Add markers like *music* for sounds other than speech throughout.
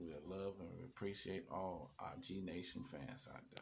we love and we appreciate all our G Nation fans out there.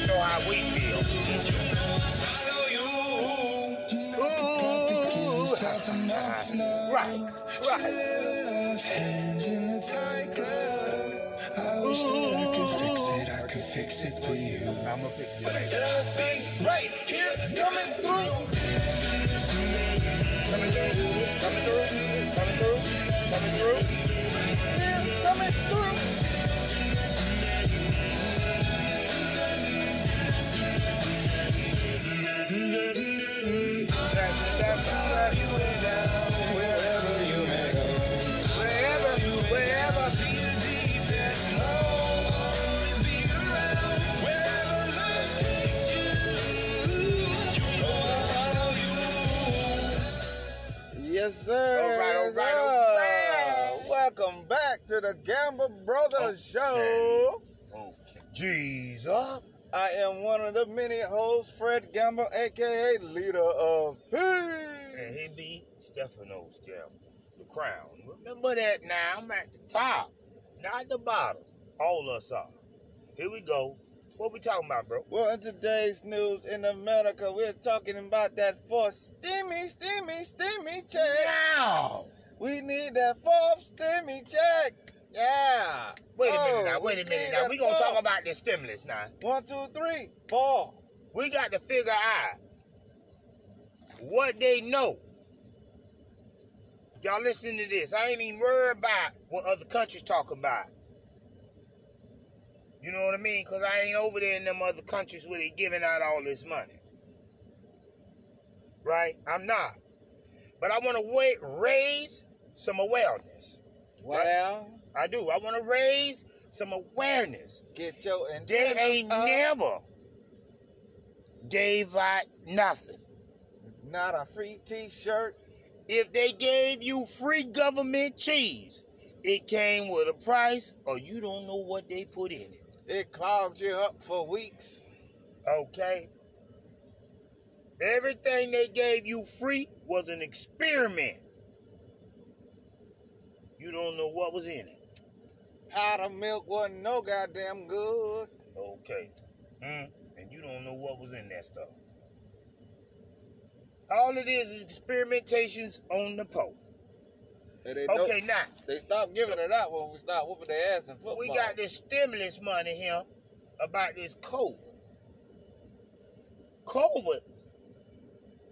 Y'all know how we feel. Ooh. Right, right. Could fix it. For you. I'ma fix it. be right here coming through. Coming through, coming through, coming through, coming through. Coming through. To the Gamble Brothers Okay. Show. Okay. Jesus. I am one of the many hosts, Fred Gamble, aka leader of And he be Stephanos Gamble, the crown. Remember that now. I'm at the top, not the bottom. All us are. Here we go. What we talking about, bro? Well, in today's news in America, we're talking about that fourth steamy, steamy, steamy check. Now. We need that fourth stimmy check. Yeah. Wait a Oh, minute now. Wait a minute now. We gonna talk about this stimulus now. One, two, three, four. We got to figure out what they know. Y'all listen to this. I ain't even worried about what other countries talk about. You know what I mean? Because I ain't over there in them other countries where they giving out all this money. Right? I'm not. But I want to wait, raise some awareness. Well, I do. I want to raise some awareness. get your and They ain't up. never gave out nothing. Not a free T-shirt. If they gave you free government cheese, it came with a price, or you don't know what they put in it. It clogged you up for weeks. Okay? Everything they gave you free was an experiment. You don't know what was in it. Powder milk wasn't no goddamn good. Okay. Hmm. And you don't know what was in that stuff. All it is is experimentations on the pole. And they know- Okay, now they stopped giving it out when we stopped whooping their ass in football. we got this stimulus money here about this COVID. COVID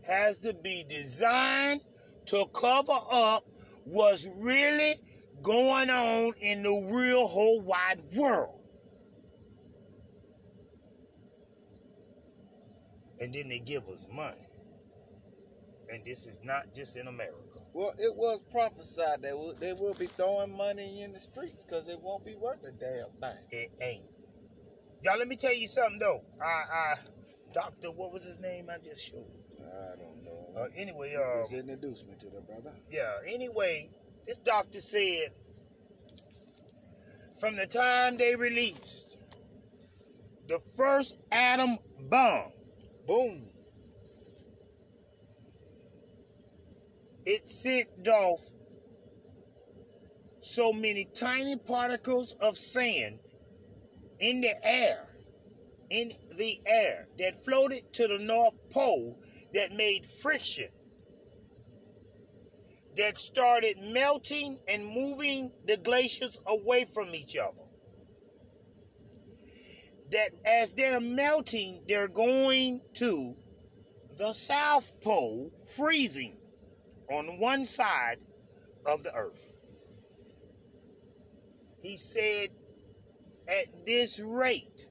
has to be designed to cover up what's really going on in the real whole wide world. And then they give us money. And this is not just in America. Well, it was prophesied that they will be throwing money in the streets because it won't be worth a damn thing. It ain't. Y'all, let me tell you something though. I, I, Doctor, what was his name? I just showed. I don't know. Uh, anyway, uh, Just introduce me to the brother. yeah. Anyway, this doctor said from the time they released the first atom bomb, Boom. it sent off so many tiny particles of sand in the air, in the air, that floated to the North Pole that made friction, that started melting and moving the glaciers away from each other. That as they're melting, they're going to the South Pole, freezing on one side of the earth. He said, at this rate,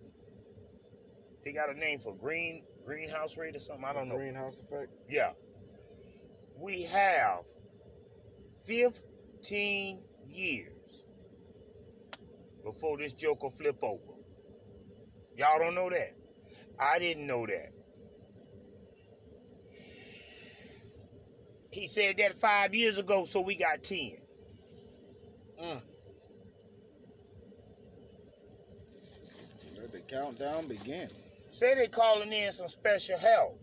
they got a name for green greenhouse rate or something. I don't know. Greenhouse effect. Yeah. We have 15 years before this joker flip over. Y'all don't know that. I didn't know that. He said that five years ago, so we got 10. Mm. Let the countdown begin. Say they calling in some special help.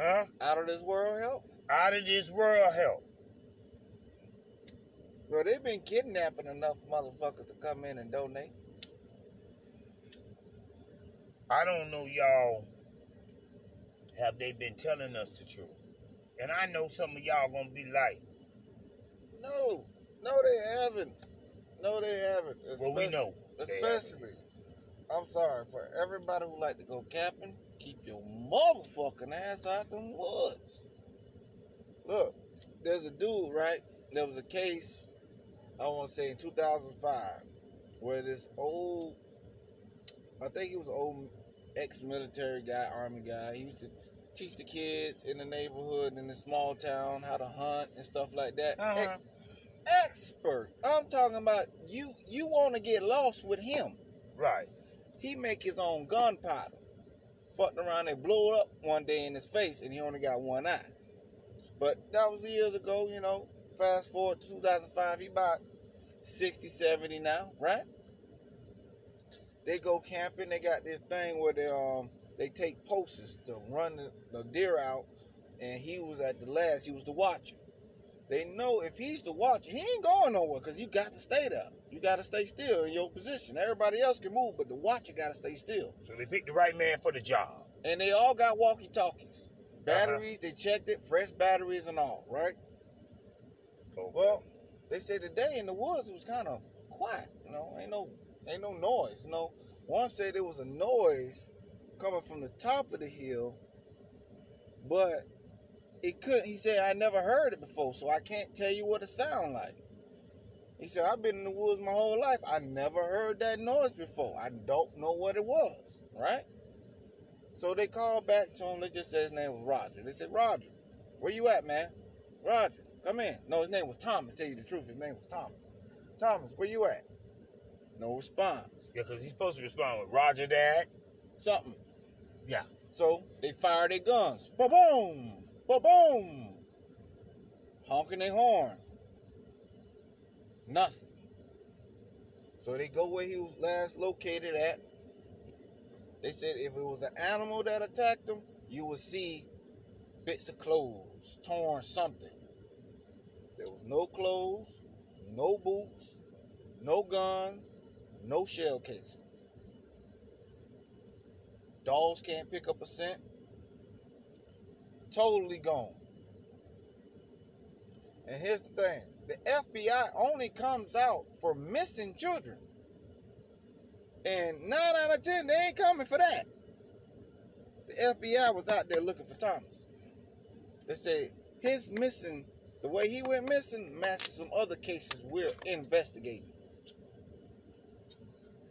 Huh? Out of this world help? Out of this world help. Well, they've been kidnapping enough motherfuckers to come in and donate. I don't know, y'all. Have they been telling us the truth? And I know some of y'all gonna be like, No, no, they haven't. No, they haven't. well, we Especially- know. Especially, I'm sorry for everybody who like to go camping. Keep your motherfucking ass out them woods. Look, there's a dude, right? There was a case, I want to say in 2005, where this old, I think he was an old ex-military guy, army guy. He used to teach the kids in the neighborhood in the small town how to hunt and stuff like that. Uh-huh. Expert. I'm talking about you. You want to get lost with him? Right. He make his own gunpowder. Fucked around, they blew it up one day in his face, and he only got one eye. But that was years ago, you know. Fast forward to 2005, he about 60, 70 now, right? They go camping. They got this thing where they um they take posters to run the, the deer out, and he was at the last. He was the watcher. They know if he's the watcher, he ain't going nowhere because you got to stay there. You got to stay still in your position. Everybody else can move, but the watcher got to stay still. So they picked the right man for the job. And they all got walkie talkies. Uh-huh. Batteries, they checked it, fresh batteries and all, right? Okay. Well, they said today in the woods it was kind of quiet. You know, ain't no ain't no noise. You know, one said there was a noise coming from the top of the hill, but it couldn't. He said I never heard it before, so I can't tell you what it sounded like. He said I've been in the woods my whole life. I never heard that noise before. I don't know what it was. Right. So they called back to him. They just said his name was Roger. They said Roger, where you at, man? Roger, come in. No, his name was Thomas. Tell you the truth, his name was Thomas. Thomas, where you at? No response. yeah, because he's supposed to respond with Roger Dad. Something. Yeah. So they fire their guns. Ba boom! Ba boom! Honking their horn. Nothing. So they go where he was last located at. They said if it was an animal that attacked him, you would see bits of clothes, torn something. There was no clothes, no boots, no gun, no shell casing. Dogs can't pick up a scent. Totally gone. And here's the thing the FBI only comes out for missing children. And nine out of ten, they ain't coming for that. The FBI was out there looking for Thomas. They say his missing, the way he went missing, matches some other cases we're investigating.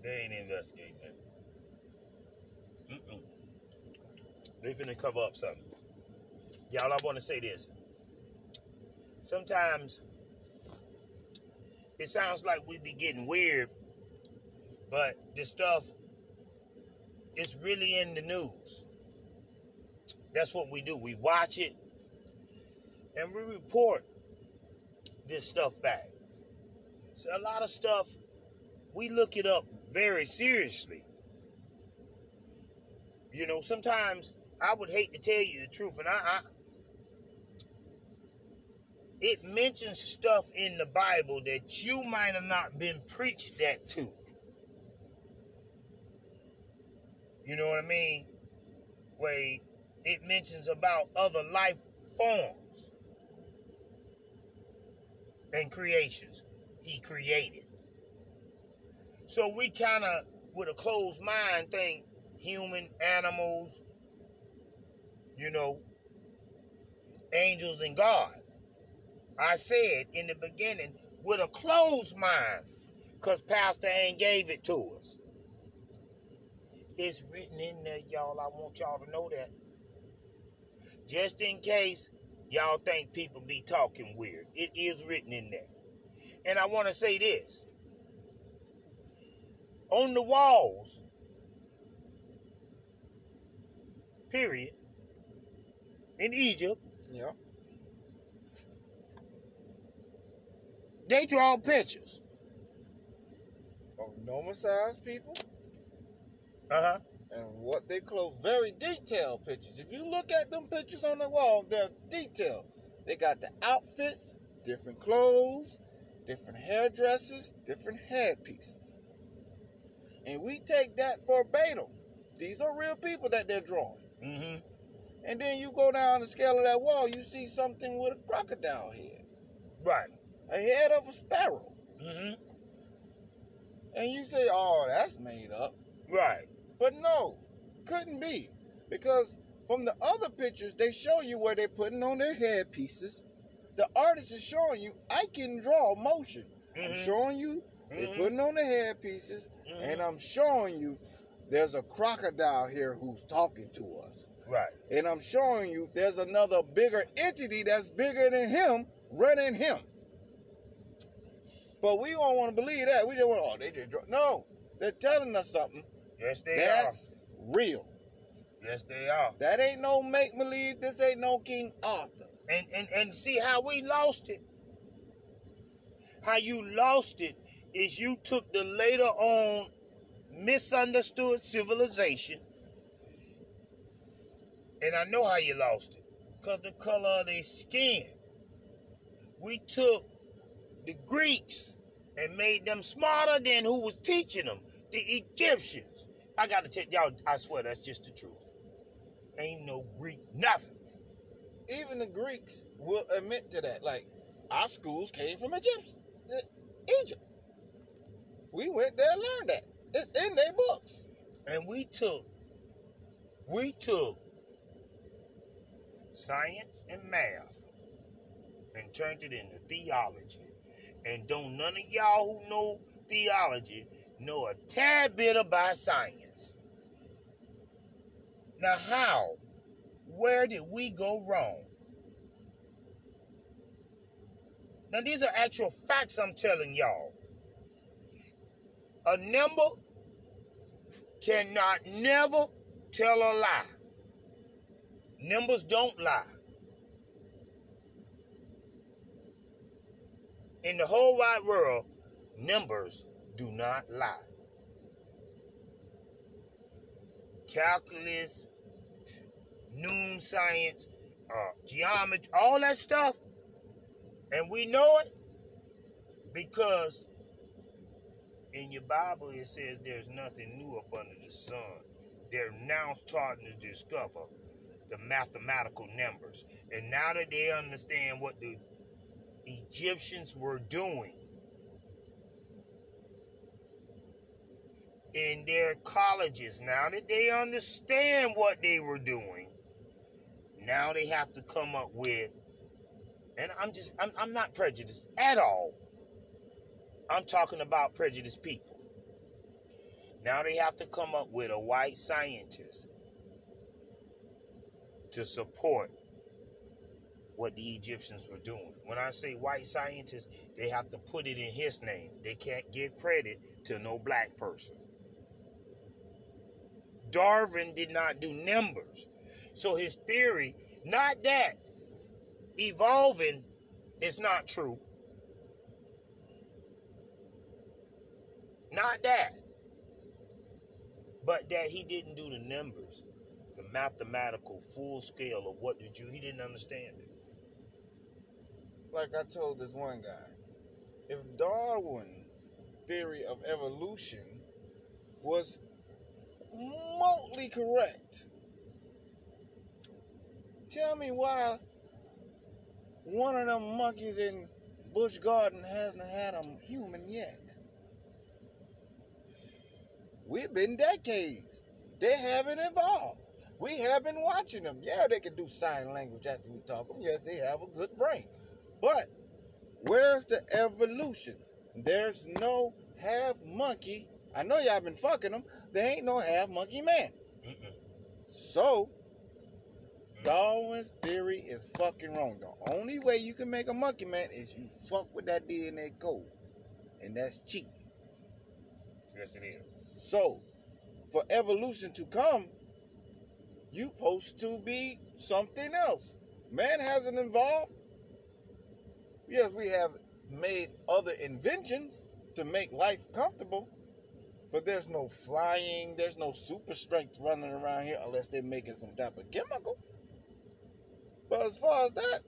They ain't investigating. Mm-mm. They finna cover up something. Y'all, I want to say this. Sometimes it sounds like we be getting weird, but this stuff is really in the news. That's what we do. We watch it and we report this stuff back. So a lot of stuff we look it up very seriously. You know, sometimes I would hate to tell you the truth, and I, I it mentions stuff in the Bible that you might have not been preached that to. You know what I mean? Where it mentions about other life forms and creations he created. So we kind of, with a closed mind, think human, animals, you know, angels, and God. I said in the beginning, with a closed mind, because Pastor ain't gave it to us. It's written in there, y'all. I want y'all to know that. Just in case y'all think people be talking weird, it is written in there. And I want to say this on the walls, period, in Egypt, Yeah. They draw pictures. Of normal sized people Uh huh. and what they clothe. Very detailed pictures. If you look at them pictures on the wall, they're detailed. They got the outfits, different clothes, different hairdressers, different headpieces. And we take that verbatim. These are real people that they're drawing. Mm-hmm. And then you go down the scale of that wall, you see something with a crocodile head, Right. A head of a sparrow. Mm-hmm. And you say, oh, that's made up. Right. But no, couldn't be. Because from the other pictures, they show you where they're putting on their headpieces. The artist is showing you, I can draw motion. I'm Mhm. showing you they're Mhm. putting on the headpieces, Mhm. and I'm showing you there's a crocodile here who's talking to us. Right. And I'm showing you there's another bigger entity that's bigger than him running him. But we don't want to believe that. We just want, oh, they just draw. No, they're telling us something. Yes, they are. That's real. Yes, they are. That ain't no make believe. This ain't no King Arthur. And and and see how we lost it. How you lost it is you took the later on misunderstood civilization. And I know how you lost it. Because the color of their skin. We took the Greeks and made them smarter than who was teaching them. The Egyptians. I gotta tell y'all, I swear that's just the truth. Ain't no Greek nothing. Even the Greeks will admit to that. Like, our schools came from Egypt. Egypt. We went there and learned that. It's in their books. and we took we took science and math and turned it into theology and don't none of y'all who know theology know a tad bit about science now how where did we go wrong now these are actual facts i'm telling y'all a number cannot never tell a lie. Numbers don't lie. In the whole wide world, numbers do not lie. calculus, noon science, uh, geometry, all that stuff. And we know it because in your Bible it says there's nothing new up under the sun. They're now starting to discover the mathematical numbers. And now that they understand what the Egyptians were doing in their colleges, now that they understand what they were doing, now they have to come up with, and I'm just, I'm, I'm not prejudiced at all. I'm talking about prejudiced people. Now they have to come up with a white scientist to support what the Egyptians were doing. When I say white scientists, they have to put it in his name. They can't give credit to no black person. Darwin did not do numbers. So his theory, not that evolving is not true. Not that. But that he didn't do the numbers, the mathematical full scale of what did you, he didn't understand it. Like I told this one guy, if Darwin theory of evolution was remotely correct, tell me why one of them monkeys in Busch Garden hasn't had a human yet. We've been decades. They haven't evolved. We have been watching them. Yeah, they can do sign language after we talk them. Yes, they have a good brain. But where's the evolution? There's no half monkey. I know y'all been fucking them. There ain't no half monkey man. Mm-mm. So, Darwin's theory is fucking wrong. The only way you can make a monkey man is you fuck with that DNA code. And that's cheap. Yes, it is. So, for evolution to come, you supposed to be something else. Man hasn't evolved. Yes, we have made other inventions to make life comfortable, but there's no flying, there's no super strength running around here unless they're making some type of chemical. But as far as that,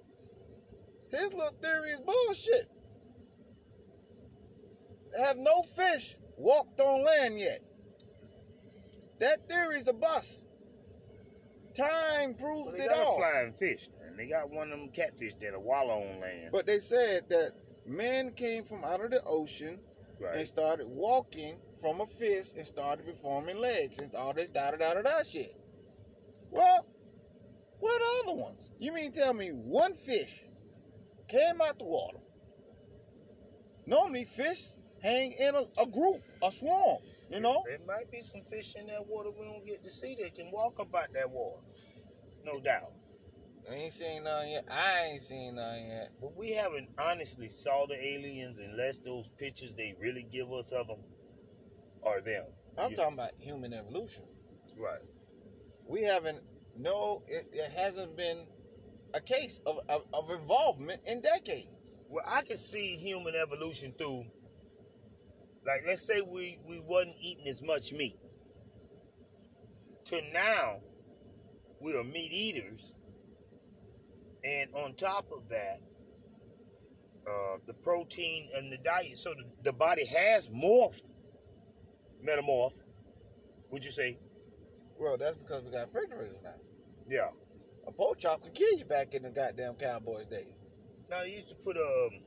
his little theory is bullshit. Have no fish walked on land yet. That theory's a bust. Time proves Well, it got all. a flying fish, they got one of them catfish that a wallow on land. But they said that men came from out of the ocean and started walking from a fish and started performing legs and all this da da da da da shit. Well, what other ones? You mean tell me one fish came out the water? Normally fish hang in a, a group, a swarm, you know? There might be some fish in that water we don't get to see that can walk about that water. No doubt. I ain't seen none yet. I ain't seen none yet. But we haven't honestly saw the aliens unless those pictures they really give us of them are them. I'm talking about human evolution. Right. we haven't no it, it hasn't been a case of, of, of involvement in decades Well, I can see human evolution through, like, let's say we we wasn't eating as much meat. To now, we are meat eaters, and on top of that, uh, the protein and the diet. So the, the body has morphed, metamorphed. Would you say? well that's because we got refrigerators now Yeah. a pork chop could kill you back in the goddamn cowboys days Now they used to put um.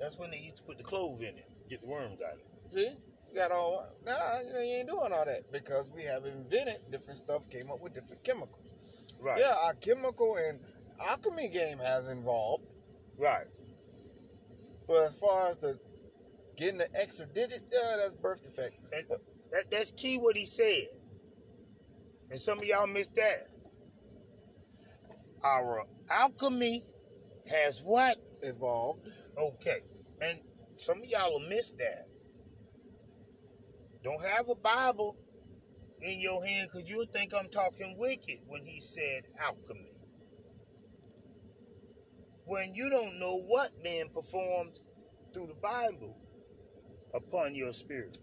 That's when they used to put the clove in it, get the worms out of it. see you got all nah you, know, you ain't doing all that because we have invented different stuff came up with different chemicals Right. yeah our chemical and alchemy game has involved Right. but as far as the getting the extra digit yeah that's birth defects And that, that's key what he said. And some of y'all missed that. Our alchemy has what? evolved Okay. And some of y'all will miss that. Don't have a Bible in your hand because you'll think I'm talking wicked when he said alchemy. When you don't know what being performed through the Bible upon your spirit,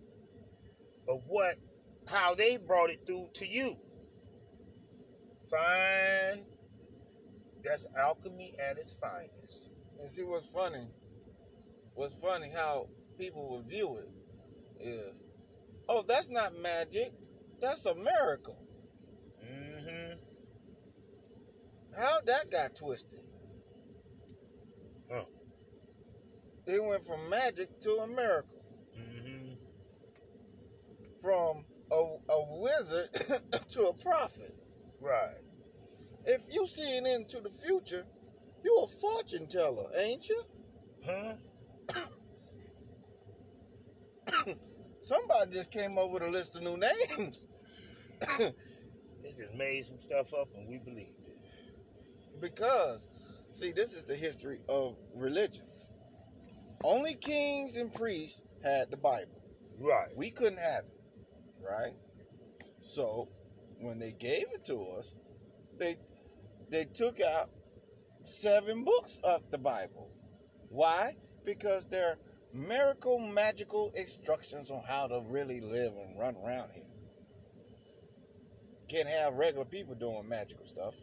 but what how they brought it through to you. Fine. That's alchemy at its finest. And see what's funny? What's funny how people will view it is, oh, that's not magic. That's a miracle. Mm-hmm. How that got twisted? Huh. It went from magic to a miracle. Mm-hmm. From a, a wizard *coughs* to a prophet. Right. If you seeing into the future, you a fortune teller, ain't you? Huh? *coughs* *coughs* Somebody just came up with a list of new names. *coughs* They just made some stuff up and we believed it. because, see, this is the history of religion. Only kings and priests had the Bible. Right. We couldn't have it, right? So, when they gave it to us, they they took out seven books of the Bible. Why? Because they're miracle, magical instructions on how to really live and run around here. Can't have regular people doing magical stuff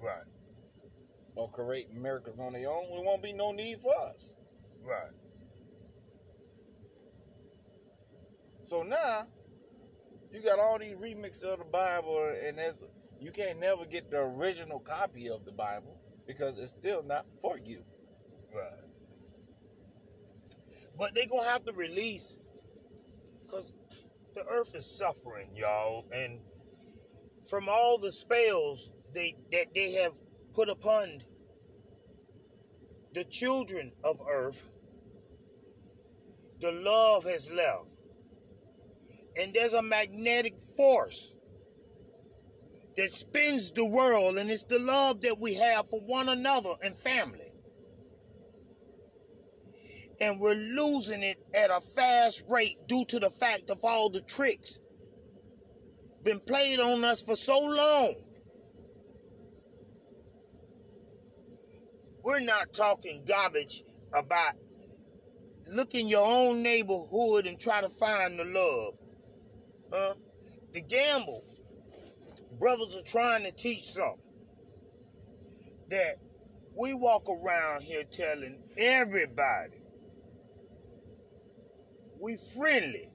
Right. or creating miracles on their own. There won't be no need for us. Right. So now you got all these remixes of the Bible, and there's you can't never get the original copy of the Bible because it's still not for you. Right. But they're gonna have to release because the earth is suffering, y'all, and from all the spells they that they have put upon the children of earth, the love has left. And there's a magnetic force that spins the world, and it's the love that we have for one another and family. And we're losing it at a fast rate due to the fact of all the tricks been played on us for so long. We're not talking garbage about look in your own neighborhood and try to find the love. Huh? The gamble. Brothers are trying to teach something. That we walk around here telling everybody we friendly.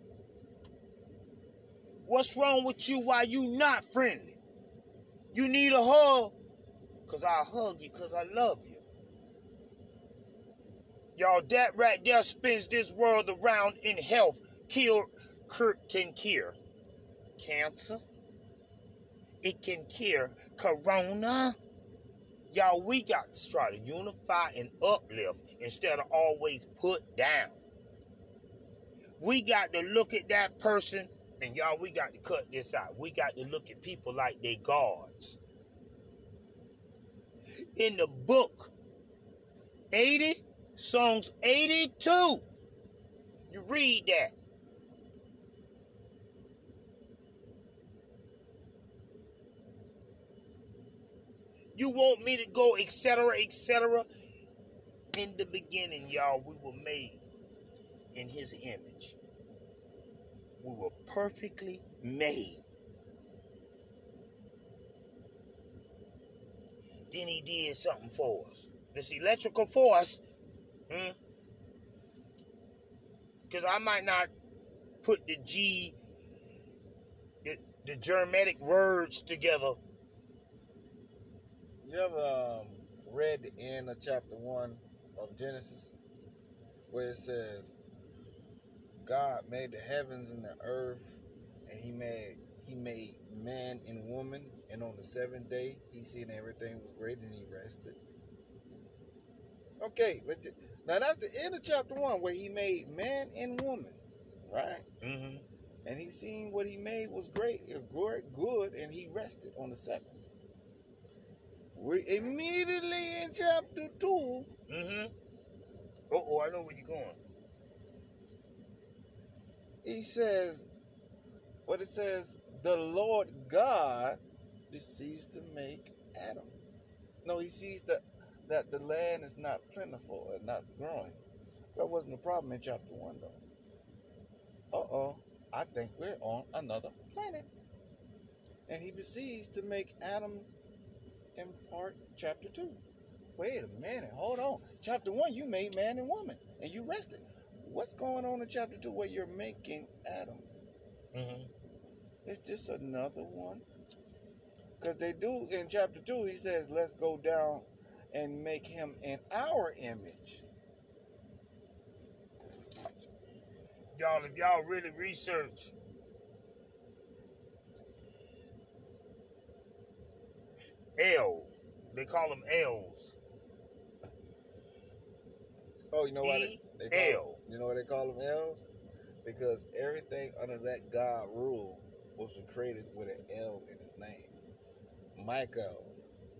What's wrong with you why you not friendly? You need a hug? Cause I hug you cause I love you. Y'all, that right there spins this world around in health. Cure, cure can cure cancer. It can cure corona. Y'all, we got to try to unify and uplift instead of always put down. We got to look at that person, and y'all, we got to cut this out. We got to look at people like they gods. In the book, 80, Psalms 82, you read that. You want me to go, etc., etc. In the beginning, y'all, we were made in his image. We were perfectly made. Then he did something for us. This electrical force, hmm? Because I might not put the G, the, the Germanic words together You ever um, read the end of chapter one of Genesis, where it says, "God made the heavens and the earth, and He made He made man and woman, and on the seventh day He seen everything was great, and He rested." Okay, let the- now that's the end of chapter one, where He made man and woman, right? Mm-hmm. And He seen what He made was great, great, good, and He rested on the seventh. We're immediately in chapter two, Mm-hmm. Oh, oh, I know where you're going. He says, what it says, the Lord God decides to make Adam. No, he sees that that the land is not plentiful and not growing. That wasn't a problem in chapter one, though. Uh oh. I think we're on another planet. And he proceeds to make Adam in part chapter 2. Wait a minute, hold on. Chapter 1, you made man and woman, and you rested. What's going on in chapter 2 where you're making Adam? hmm It's just another one. Because they do, in chapter 2, he says, let's go down and make him in our image. Y'all, if y'all really research L, they call them L's. Oh, you know why E they, they call L. You know what they call them L's? Because everything under that God rule was created with an L in its name. Michael,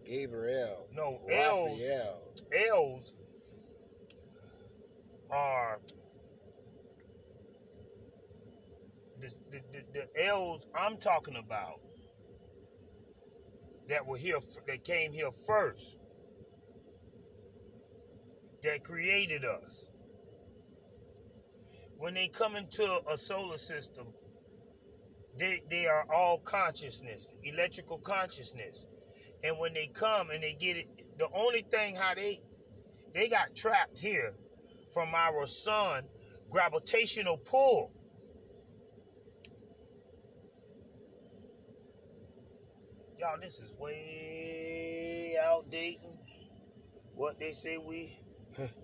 Gabriel, No, L's, Raphael. L's are the, the, the, the L's I'm talking about that were here, that came here first, that created us. When they come into a solar system, they, they are all consciousness, electrical consciousness. And when they come and they get it, the only thing how they they got trapped here from our sun gravitational pull. Y'all, this is way outdated. What they say we *laughs*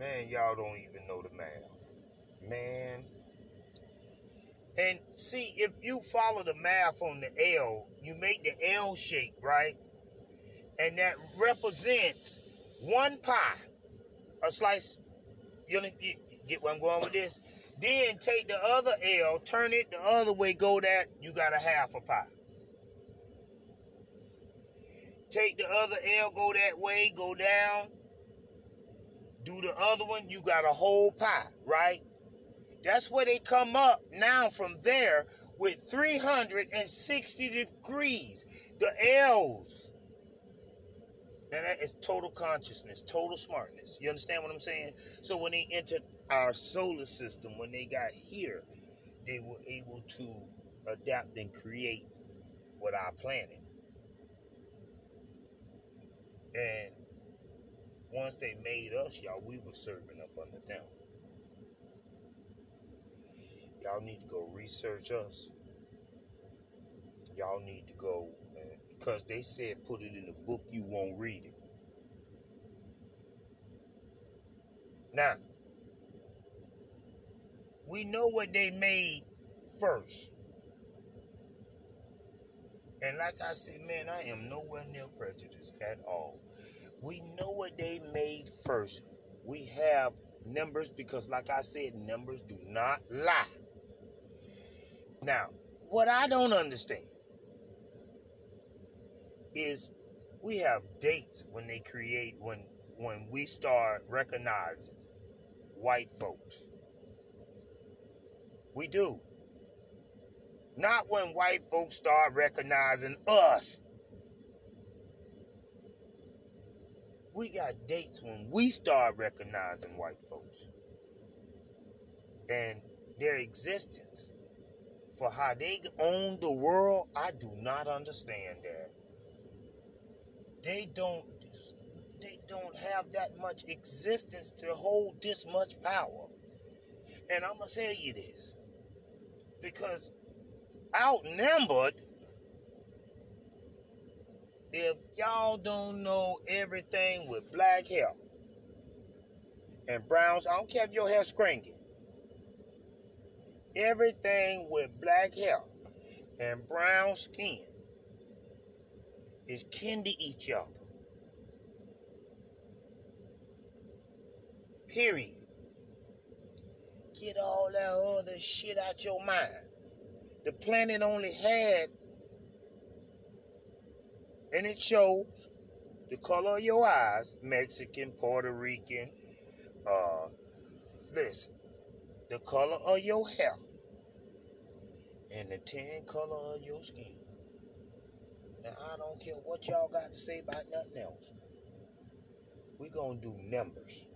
Man, y'all don't even know the math. Man. And see, if you follow the math on the L, you make the L shape, right? And that represents one pie, a slice. You, get where I'm going with this? Then take the other L, turn it the other way, go that, you got a half a pie. Take the other L, go that way, go down. Do the other one, you got a whole pie, right? That's where they come up now from there with 360 degrees. The L's. And that is total consciousness, total smartness. You understand what I'm saying? So when they entered our solar system, when they got here, they were able to adapt and create with our planet. And once they made us, y'all, we were serving up under them. Y'all need to go research us. Y'all need to go because they said put it in the book, you won't read it. Now, we know what they made first. And like I said, man, I am nowhere near prejudiced at all. We know what they made first. We have numbers because, like I said, numbers do not lie. Now, what I don't understand is we have dates when they create when when we start recognizing white folks. We do. Not when white folks start recognizing us. We got dates when we start recognizing white folks. And their existence for how they own the world, I do not understand that. They don't they don't have that much existence to hold this much power. And I'm gonna tell you this. Because outnumbered, if y'all don't know everything with black hair and browns, I don't care if your hair scringing. Everything with black hair and brown skin is kin to each other. Period. Get all that other shit out your mind. The planet only had, and it shows the color of your eyes Mexican, Puerto Rican, uh, listen, the color of your hair, and the tan color of your skin. Now, I don't care what y'all got to say about nothing else. We're going to do numbers.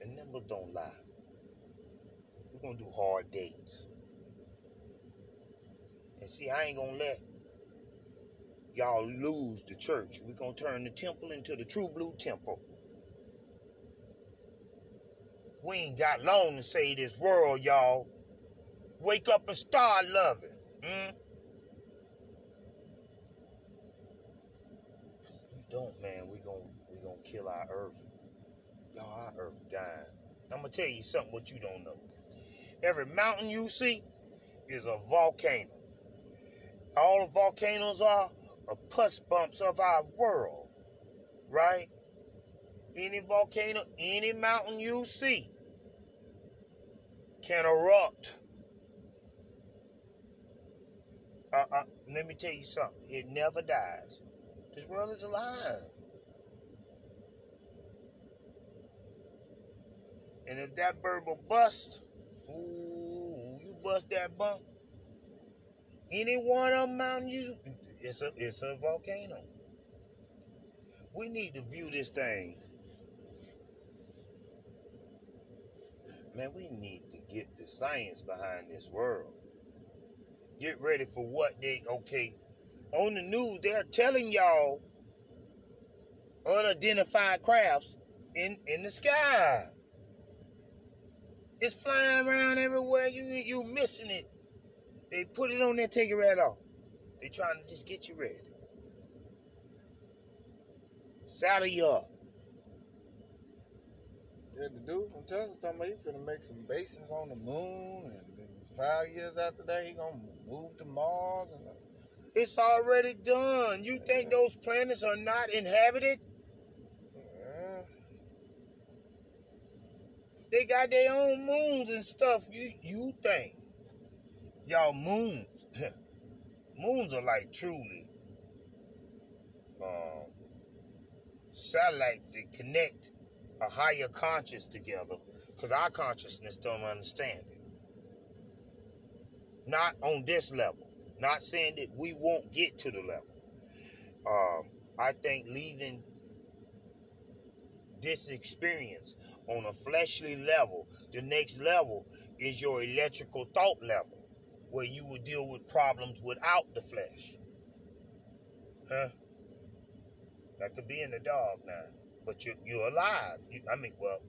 And numbers don't lie. We're gonna do hard dates. And see, I ain't gonna let y'all lose the church. We're gonna turn the temple into the true blue temple. We ain't got long to save this world, y'all. Wake up and start loving. Hmm? We don't, man. We gon' we gonna kill our earth. Y'all, our earth dying. I'm gonna tell you something what you don't know. Every mountain you see is a volcano. All the volcanoes are are pus bumps of our world, right? Any volcano, any mountain you see can erupt. Uh, uh, let me tell you something. It never dies. This world is alive. And if that bird will bust, ooh, you bust that bump. Any one of them mountains, you, it's a it's a volcano. We need to view this thing. Man, we need to get the science behind this world. Get ready for what they okay. On the news, they're telling y'all unidentified crafts in in the sky. It's flying around everywhere. You you missing it. They put it on there, take it right off. They trying to just get you ready. Saddle you up. Yeah, the dude from Texas talking about he finna make some bases on the moon, and then five years after that he gonna move to Mars. And It's already done. You think those planets are not inhabited? yeah, They got their own moons and stuff. You you think y'all moons? *laughs* moons are like truly um, satellites that connect a higher conscious together, because our consciousness don't understand it. Not on this level. Not saying that we won't get to the level. Um, I think leaving this experience on a fleshly level, the next level is your electrical thought level, where you will deal with problems without the flesh. Huh? That could be in the dog now, but you, you're alive. You, I mean, well,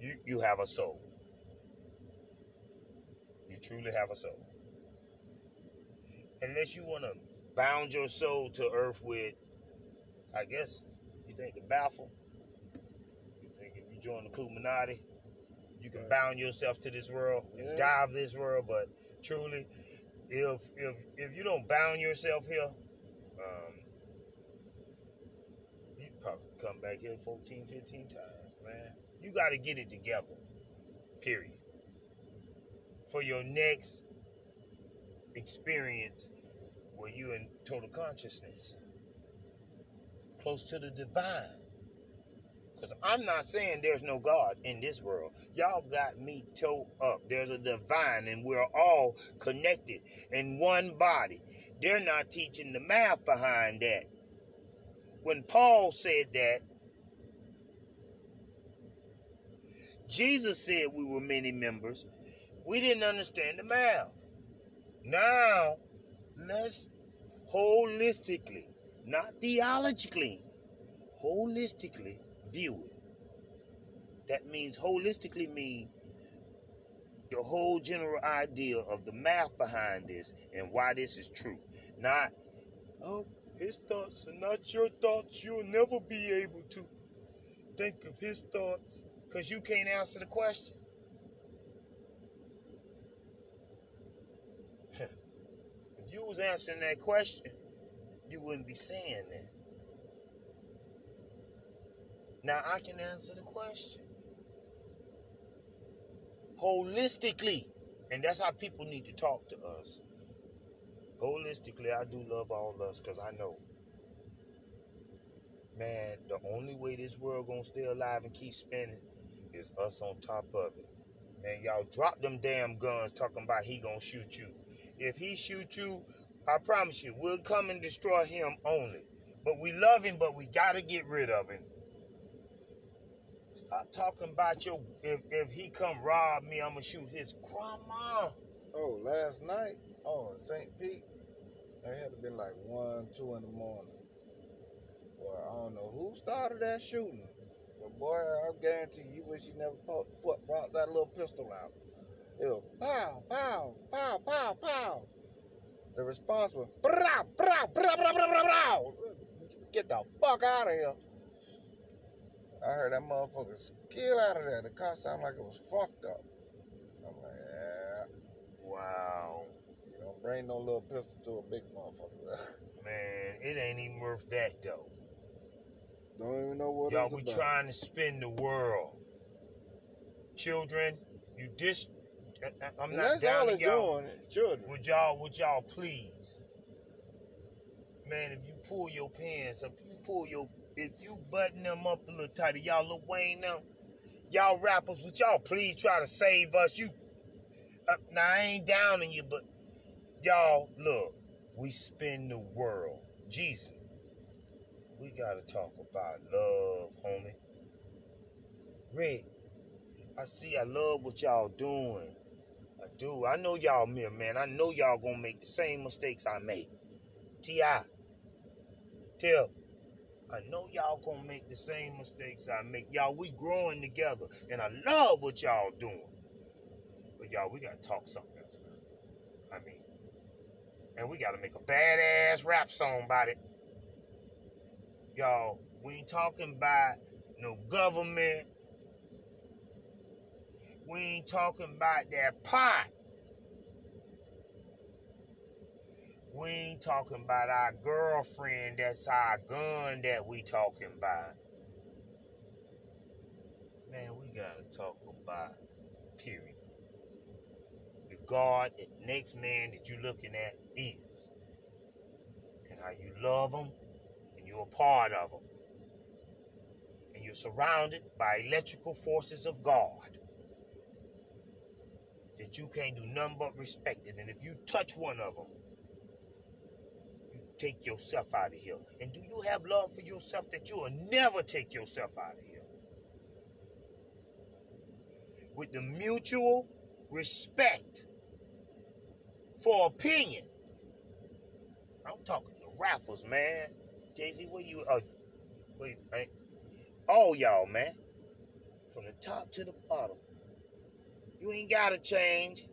you, you have a soul. You truly have a soul. Unless you want to bound your soul to earth with, I guess, you think the baffle. You think if you join the Illuminati, you can bound yourself to this world and Yeah. die of this world. But truly, if if if you don't bound yourself here, um, you probably come back here 14, 15 times, man. You got to get it together. Period. For your next experience where you in total consciousness, close to the divine. Because I'm not saying there's no God in this world. Y'all got me toe up. There's a divine, and we're all connected in one body. They're not teaching the math behind that. When Paul said that, Jesus said we were many members. We didn't understand the math. Now, let's holistically, not theologically, holistically view it. That means holistically mean the whole general idea of the math behind this and why this is true. Not, oh, his thoughts are not your thoughts. You'll never be able to think of his thoughts because you can't answer the question. *laughs* if you was answering that question, you wouldn't be saying that. Now I can answer the question holistically, and that's how people need to talk to us. Holistically, I do love all of us because I know, man, the only way this world gonna stay alive and keep spinning is us on top of it. Man, y'all drop them damn guns talking about he gonna shoot you. If he shoot you, I promise you, we'll come and destroy him only. But we love him, but we gotta get rid of him. Stop talking about your if if he come rob me, I'ma shoot his grandma. Oh, last night, oh, in St. Pete, it had to been like one, two in the morning. Boy, I don't know who started that shooting, but boy, I guarantee you, wish you never put, put brought that little pistol out. It was pow, pow, pow, pow, pow. The response was brow, brow, brow, brow, brow, brow, brow. Get the fuck out of here. I heard that motherfucker skill out of there. The car sounded like it was fucked up. I'm like, yeah. Wow. You don't bring no little pistol to a big motherfucker. *laughs* Man, it ain't even worth that though. don't even know what Y'all, we about. trying to spin the world. Children, you dis. I- I'm and not down it's y'all. doing, children. Would y'all, would y'all please, man? If you pull your pants up, you pull your, if you button them up a little tighter, y'all Lil Wayne them, y'all rappers, would y'all please try to save us? You, uh, now I ain't downing you, but y'all look, we spin the world, Jesus. We gotta talk about love, homie. Rick, I see, I love what y'all doing. I do. I know y'all mere man. I know y'all gonna make the same mistakes I made. T.I. Tell. I know y'all gonna make the same mistakes I make. Y'all, we growing together. And I love what y'all doing. But y'all, we gotta talk something else. I mean, and we gotta make a badass rap song about it. Y'all, we ain't talking about no government. We ain't talking about that pot. We ain't talking about our girlfriend that's our gun that we talking about. Man, we gotta talk about period. The God that next man that you're looking at is. And how you love him and you're a part of him. And you're surrounded by electrical forces of God that you can't do nothing but respect it. And if you touch one of them, take yourself out of here. And do you have love for yourself that you will never take yourself out of here? With the mutual respect for opinion. I'm talking to rappers, man. Jay Z, where you? Uh, wait, all y'all, man, from the top to the bottom. You ain't gotta change.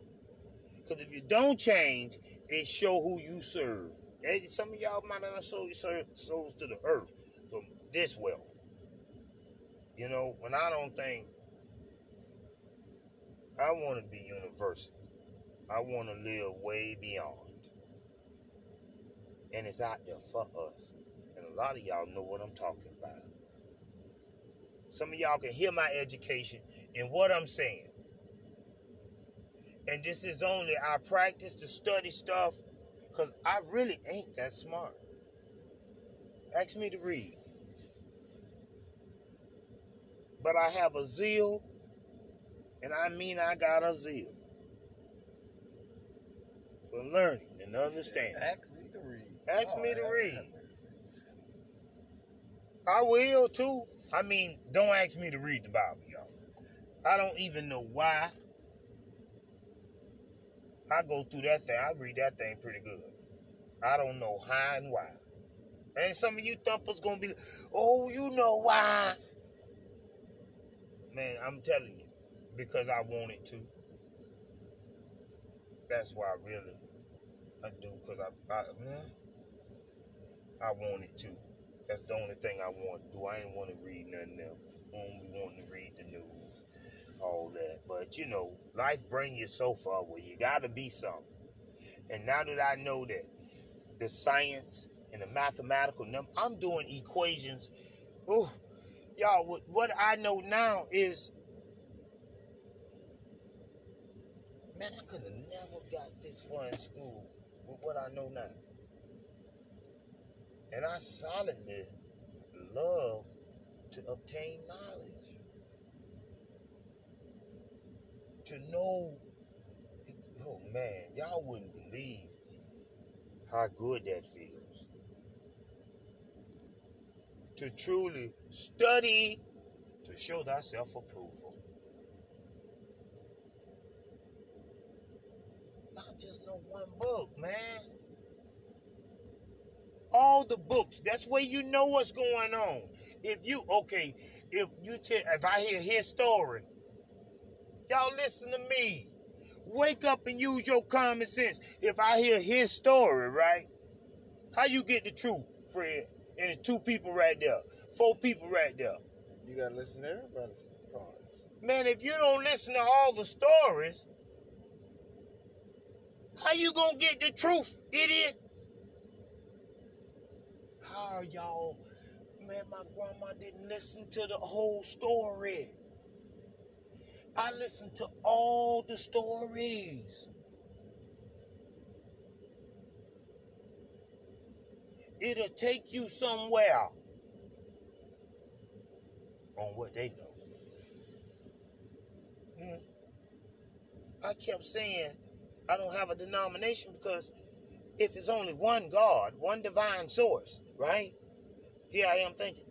Cause if you don't change, it show who you serve. And some of y'all might not sold your souls to the earth from this wealth. You know, when I don't think I want to be universal. I want to live way beyond. And it's out there for us. And a lot of y'all know what I'm talking about. Some of y'all can hear my education and what I'm saying. And this is only I practice to study stuff because I really ain't that smart. Ask me to read. But I have a zeal, and I mean I got a zeal for learning and understanding. Ask me to read. Ask Oh, me to have read. I will too. I mean, don't ask me to read the Bible, y'all. I don't even know why. I go through that thing. I read that thing pretty good. I don't know how and why. And some of you thumpers gonna be oh, you know why. Man, I'm telling you, because I wanted to. That's why I really I do, because I, I man, I wanted to. That's the only thing I want to do. I ain't want to read nothing else. I be wanting to read the news, all that. But you know, life bring you so far where you gotta be something. And now that I know that the science and the mathematical number, I'm doing equations. Ooh, y'all, what, what I know now is, man, I could have never got this far in school with what I know now. And I solidly love to obtain knowledge. To know, oh man, y'all wouldn't believe how good that feels. To truly study to show thyself approval. Not just no one book, man. All the books. That's where you know what's going on. If you okay, if you tell if I hear his story, y'all listen to me. Wake up and use your common sense. If I hear his story, right? How you get the truth, Fred? And it's two people right there, four people right there. You gotta listen to everybody's parts. Man, if you don't listen to all the stories, how you gonna get the truth, idiot? How are y'all? Man, my grandma didn't listen to the whole story. I listened to all the stories. It'll take you somewhere on what they know. Hmm. I kept saying I don't have a denomination because if it's only one God, one divine source, right? Here I am thinking,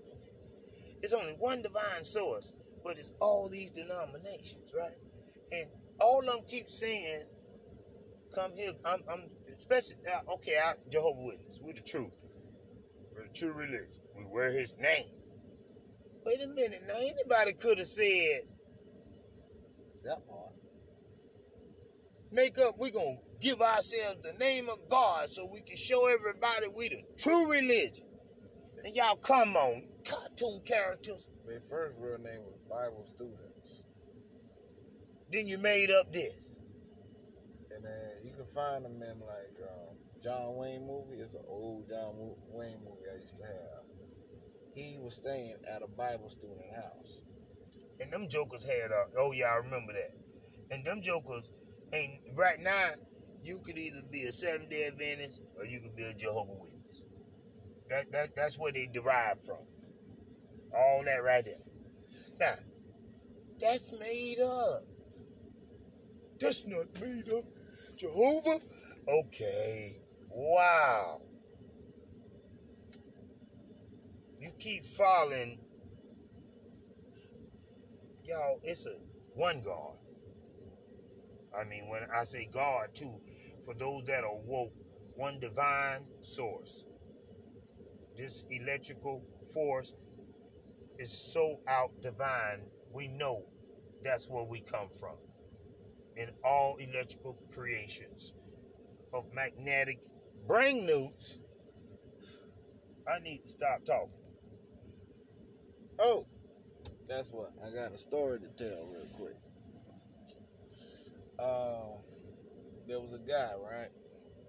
it's only one divine source, but it's all these denominations, right? And all of them keep saying, "Come here." I'm, I'm especially uh, okay. I Jehovah Witness. We're the truth. We're the true religion. We wear His name. Wait a minute. Now anybody could have said, That part. make up, we're to give ourselves the name of God so we can show everybody we the true religion. And y'all come on, cartoon characters. Their first real name was Bible Students. Then you made up this. And then you can find them in like um, John Wayne movie. It's an old John Wayne movie I used to have. He was staying at a Bible student house. And them jokers had a, oh yeah, I remember that. And them jokers ain't, right now, you could either be a Seventh day Adventist or you could be a Jehovah Witness. That, that, that's where they derive from. All that right there. Now, that's made up. That's not made up. Jehovah? Okay. Wow. You keep falling. Y'all, it's a one God. I mean, when I say God, too, for those that are woke, one divine source. This electrical force is so out divine, we know that's where we come from. In all electrical creations of magnetic brain newts, I need to stop talking. Oh, that's what. I got a story to tell real quick. Um, there was a guy, right?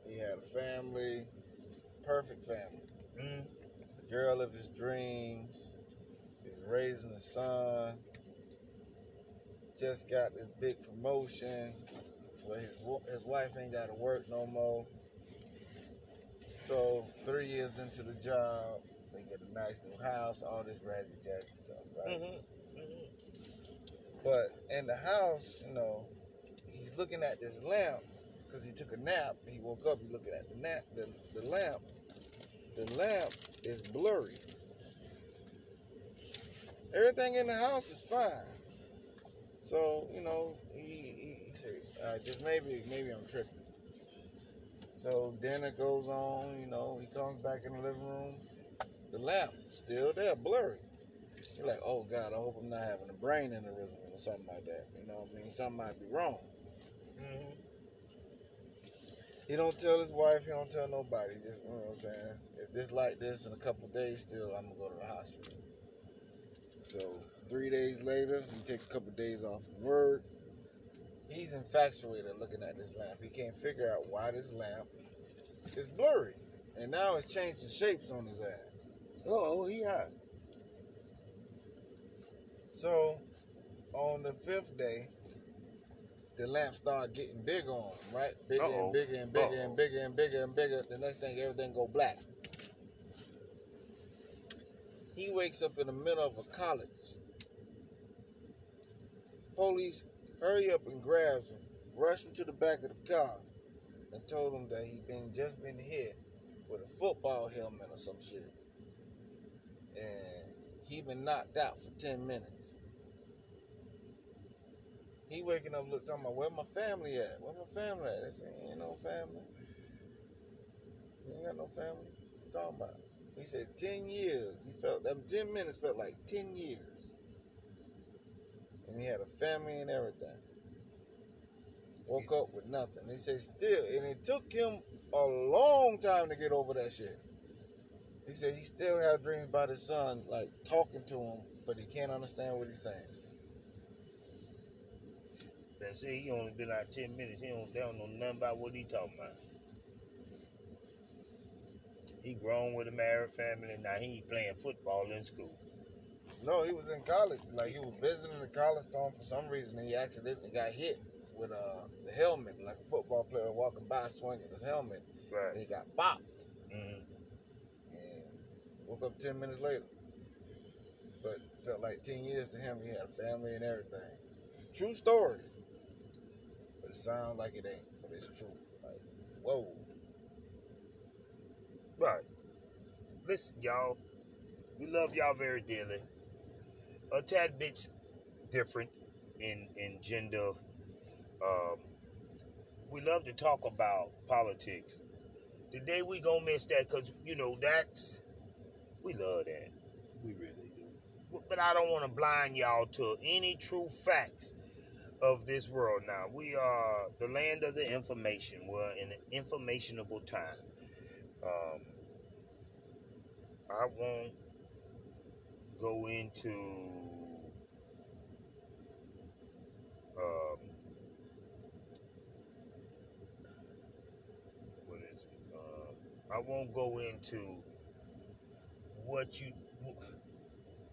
He had a family, perfect family. Mm, The girl of his dreams. Raising the son. Just got this big promotion where his his wife ain't got to work no more. So three years into the job, they get a nice new house, all this razzy jazzy stuff, right? mhm, mhm. But in the house, you know, he's looking at this lamp because he took a nap. He woke up, he's looking at the nap, the, the lamp. The lamp is blurry. Everything in the house is fine. So, you know, he, he, said, uh, just maybe, maybe I'm tripping. So dinner goes on, you know, he comes back in the living room. The lamp still there, blurry. You're like, oh God, I hope I'm not having a brain aneurysm or something like that. You know what I mean? Something might be wrong. Mhm. He don't tell his wife, he don't tell nobody. Just, you know what I'm saying? If this like this in a couple days still, I'm gonna go to the hospital. So three days later, he takes a couple days off from work. He's infatuated looking at this lamp. He can't figure out why this lamp is blurry. And now it's changing shapes on his ass. Oh, he hot. So on the fifth day, the lamp started getting bigger on him, right? Bigger Uh-oh. and bigger and bigger Uh-oh. and bigger and bigger and bigger. The next thing, everything go black. He wakes up in the middle of a college. Police hurry up and grabs him, rush him to the back of the car, and told him that he'd been just been hit with a football helmet or some shit. And he been knocked out for 10 minutes. He waking up look talking about where my family at? Where my family at? They say ain't no family. You ain't got no family. What you talking about? He said 10 years. He felt them 10 minutes felt like 10 years. And he had a family and everything. Woke up with nothing. He said still, and it took him a long time to get over that shit. He said he still have dreams about his son, like talking to him, but he can't understand what he's saying. They say he only been out ten minutes. He don't, they don't know nothing about what he talking about. He grown with a married family. Now he playing football in school. No, he was in college. Like he was visiting the college town for some reason. He accidentally got hit with uh, the helmet, like a football player walking by swinging his helmet, and Right. he got bopped hmm and woke up ten minutes later. But felt like ten years to him. He had a family and everything. True story. But it sounds like it ain't. But it's true. Like whoa. Right. Listen, y'all. We love y'all very dearly. A tad bit different in in gender. Um, we love to talk about politics. Today we gonna miss that because you know that's we love that. We really do. But- But I don't want to blind y'all to any true facts of this world. Now we are the land of the information. We're in an informationable time. Um, I won't go into um, what is it? Uh, I won't go into what you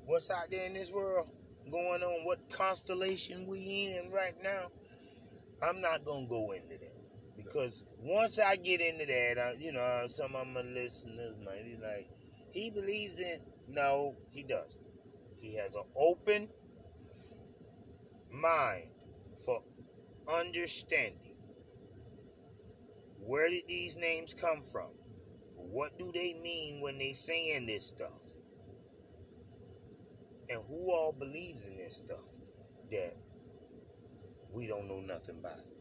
what's out there in this world going on, what constellation we in right now. I'm not gonna go into that because once I get into that, I, you know, some of my listeners might be like, he believes in. No, he doesn't. He has an open mind for understanding. Where did these names come from? What do they mean when they saying this stuff? And who all believes in this stuff that we don't know nothing about?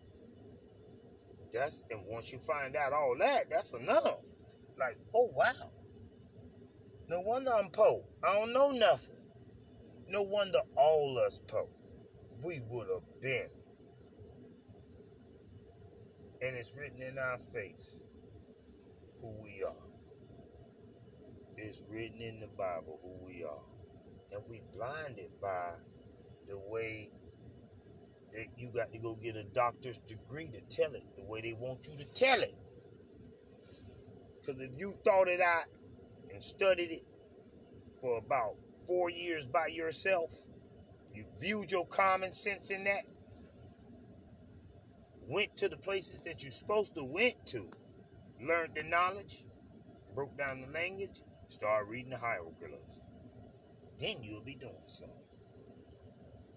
That's and once you find out all that, that's enough. Like, oh wow. No wonder I'm Poe. I don't know nothing. No wonder all us Poe. We would have been. And it's written in our face who we are. It's written in the Bible who we are. And we blinded by the way that you got to go get a doctor's degree to tell it the way they want you to tell it. Because if you thought it out and studied it for about four years by yourself, you viewed your common sense in that, went to the places that you're supposed to went to, learned the knowledge, broke down the language, started reading the hieroglyphs. Then you'll be doing something.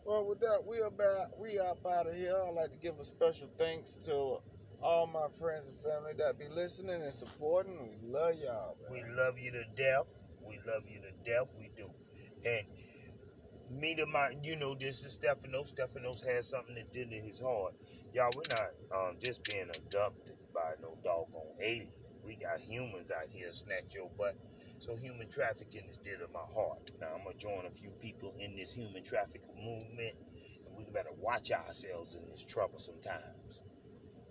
Well, with that, we about we up out of here. I'd like to give a special thanks to all my friends and family that be listening and supporting. We love y'all. We love you to death. We love you to death. We do. And me to my, you know, this is Stephanos. Stephanos has something that did in his heart. Y'all, we're not um, just being abducted by no doggone alien. We got humans out here snatch your butt. So human trafficking is dear to my heart. Now I'm gonna join a few people in this human trafficking movement, and we better watch ourselves in this troublesome times.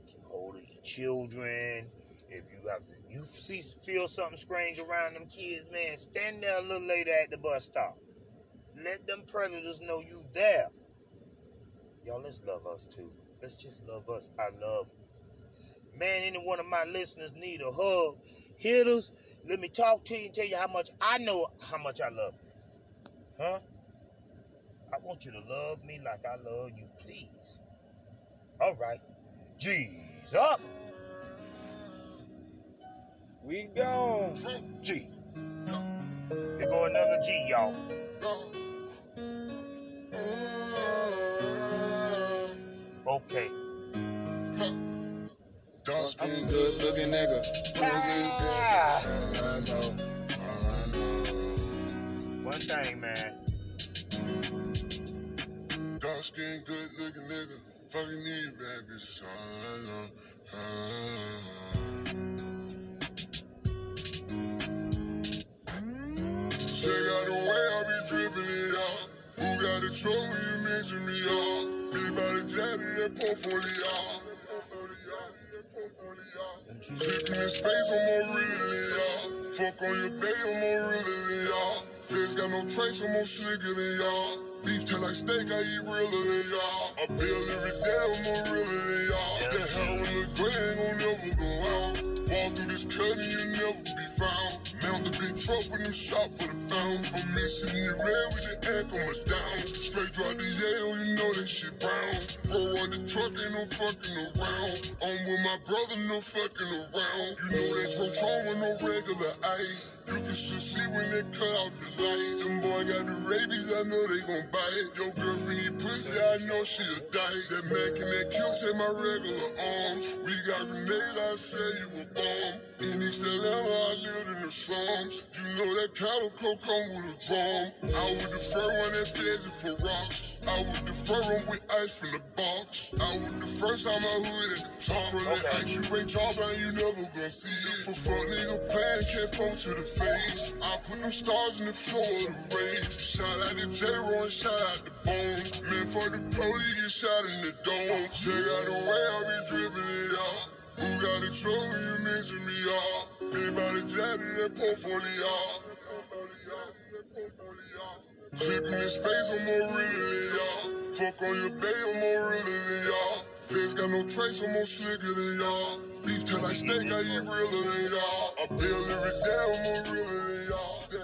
Keep hold of your children. If you have to, you see feel something strange around them kids, man, stand there a little later at the bus stop. Let them predators know you there. Y'all, let's love us too. Let's just love us. I love. Man, any one of my listeners need a hug. Hit us. Let me talk to you and tell you how much I know how much I love you. Huh? I want you to love me like I love you, please. All right. G's up. We gone. G. Here go another G, y'all. Okay. Dark skin, good looking nigga. Ah. All I know, all I know. One thing, man. Dark skin, good looking nigga. Fucking need bad bitches, ah, ah, ah. all I know. Check out the way I be dripping it out. Who got the trouble you mention me, y'all? Me by the daddy that portfolio. Clipping in space, I'm more realer than y'all. Fuck on your bay, I'm more realer than y'all. Feds got no trace, I'm more slicker than y'all. Beef till like steak, I eat realer than y'all. I bill every day, I'm more realer than y'all. That heroin look great, ain't gon' never go out. Walk through this cutting, you never be found. Mount the big truck with them shot for the pound. I'm missing it red with the ankle on my down. Straight drop the Yale, you know that shit brown. Bro, on the truck, ain't no fucking around. I'm with my brother, no fucking around. You know that Trotron with no regular ice. You can still see when they cut out the lights. Them boy got the rabies, I know they gon' bite. Your girlfriend eat pussy, I know she'll die. That Mac and that kill take my regular arms. We got grenades, I say you a bomb. In East Atlanta, I lived in the slums. You know that calico come with a bomb. I the first one that fed for rocks. I was the first with ice from the box. I was the first time I hood at the top. From that Okay. ice you ain't job and you never gonna see it. For fuck nigga playing, can't phone to the face. I put them stars in the floor of the rave. Shout out to J-Ro and shout out to Bone. Man, for the police get shot in the dome. Check out the way I be dripping it out. Who got the trouble you mention me, y'all? Big body daddy, that portfolio. Clipping in space, I'm more realer than y'all. Fuck on your bay, I'm more realer than y'all. Feds got no trace, I'm more slicker than y'all. Beef till like steak, I eat realer than y'all. I bill every day, I'm more realer than y'all.